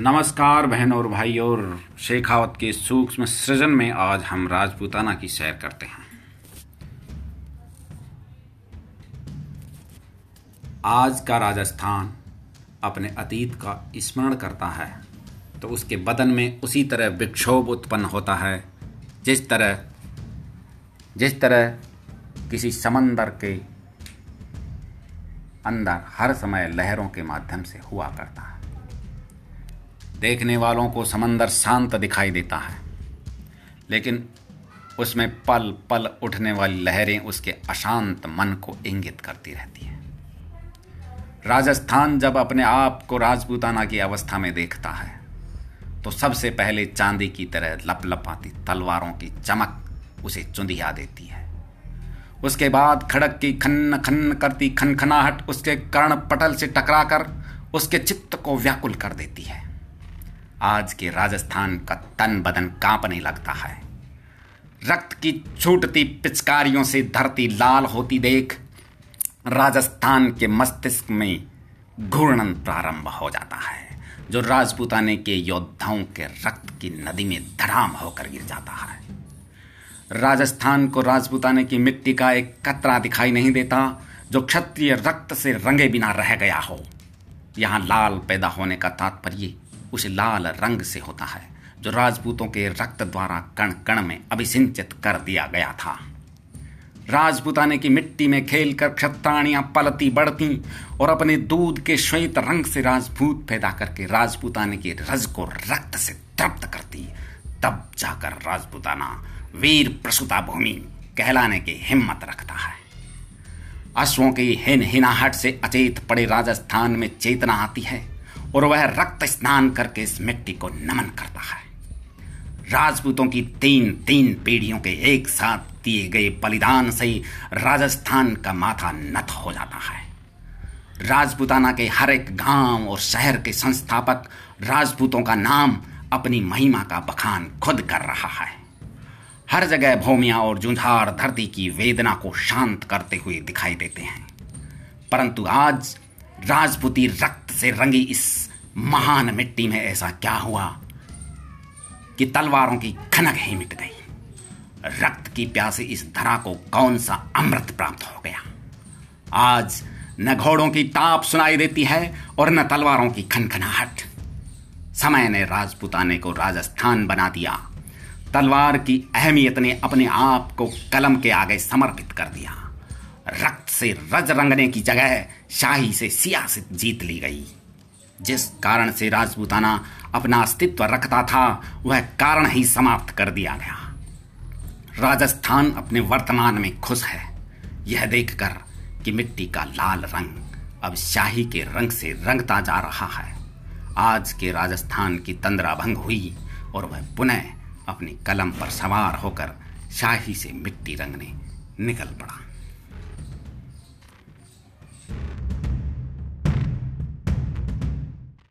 नमस्कार बहन और भाई और शेखावत के सूक्ष्म सृजन में आज हम राजपूताना की सैर करते हैं। आज का राजस्थान अपने अतीत का स्मरण करता है तो उसके बदन में उसी तरह विक्षोभ उत्पन्न होता है, जिस तरह जिस तरह किसी समंदर के अंदर हर समय लहरों के माध्यम से हुआ करता है। देखने वालों को समंदर शांत दिखाई देता है। लेकिन उसमें पल पल उठने वाली लहरें उसके अशांत मन को इंगित करती रहती हैं। राजस्थान जब अपने आप को राजपूताना की अवस्था में देखता है तो सबसे पहले चांदी की तरह लपलपाती तलवारों की चमक उसे चुंदिया देती है। उसके बाद खड़क की खन्न खन्न करती खनखनाहट उसके कर्ण पटल से टकराकर उसके चित्त को व्याकुल कर देती है। आज के राजस्थान का तन बदन कांपने लगता है। रक्त की छूटती पिचकारियों से धरती लाल होती देख, राजस्थान के मस्तिष्क में घूर्णन प्रारंभ हो जाता है, जो राजपूताने के योद्धाओं के रक्त की नदी में धड़ाम होकर गिर जाता है। राजस्थान को राजपूताने की मिट्टी का एक कतरा दिखाई नहीं देता, जो क्षत्रिय रक्त से रंगे बिना रह गया हो। यहाँ लाल पैदा होने का तात्पर्य उस लाल रंग से होता है, जो राजपूतों के रक्त द्वारा कण कण में अभिसिंचित कर दिया गया था। राजपूताने की मिट्टी में खेलकर क्षत्राणियाँ पलती बढ़ती और अपने दूध के श्वेत रंग से राजपूत पैदा करके राजपूताने के रज को रक्त से तृप्त करती, तब जाकर राजपूताना वीर प्रसुता भूमि कहलाने की हिम्मत रखता है। अश्वों की हिन हिनाहट से अचेत पड़े राजस्थान में चेतना आती है। और वह रक्त स्नान करके इस मिट्टी को नमन करता है। राजपूतों की तीन तीन पीढ़ियों के एक साथ दिए गए बलिदान से राजस्थान का माथा नत हो जाता है। राजपूताना के हर एक गाँव और शहर के संस्थापक राजपूतों का नाम अपनी महिमा का बखान खुद कर रहा है। हर जगह भूमिया और जुंझार धरती की वेदना को शांत करते हुए दिखाई देते हैं। परंतु आज राजपूती रक्त से रंगी इस महान मिट्टी में ऐसा क्या हुआ कि तलवारों की खनक ही मिट गई। रक्त की प्यासे इस धरा को कौन सा अमृत प्राप्त हो गया? आज न घोड़ों की ताप सुनाई देती है और न तलवारों की खनखनाहट। समय ने राजपुताने को राजस्थान बना दिया। तलवार की अहमियत ने अपने आप को कलम के आगे समर्पित कर दिया। रक्त से रज रंगने की जगह शाही से सियासत जीत ली गई। जिस कारण से राजपूताना अपना अस्तित्व रखता था, वह कारण ही समाप्त कर दिया गया। राजस्थान अपने वर्तमान में खुश है। यह देखकर कि मिट्टी का लाल रंग अब शाही के रंग से रंगता जा रहा है। आज के राजस्थान की तंद्रा भंग हुई और वह पुनः अपनी कलम पर सवार होकर शाही से मिट्टी रंगने निकल पड़ा।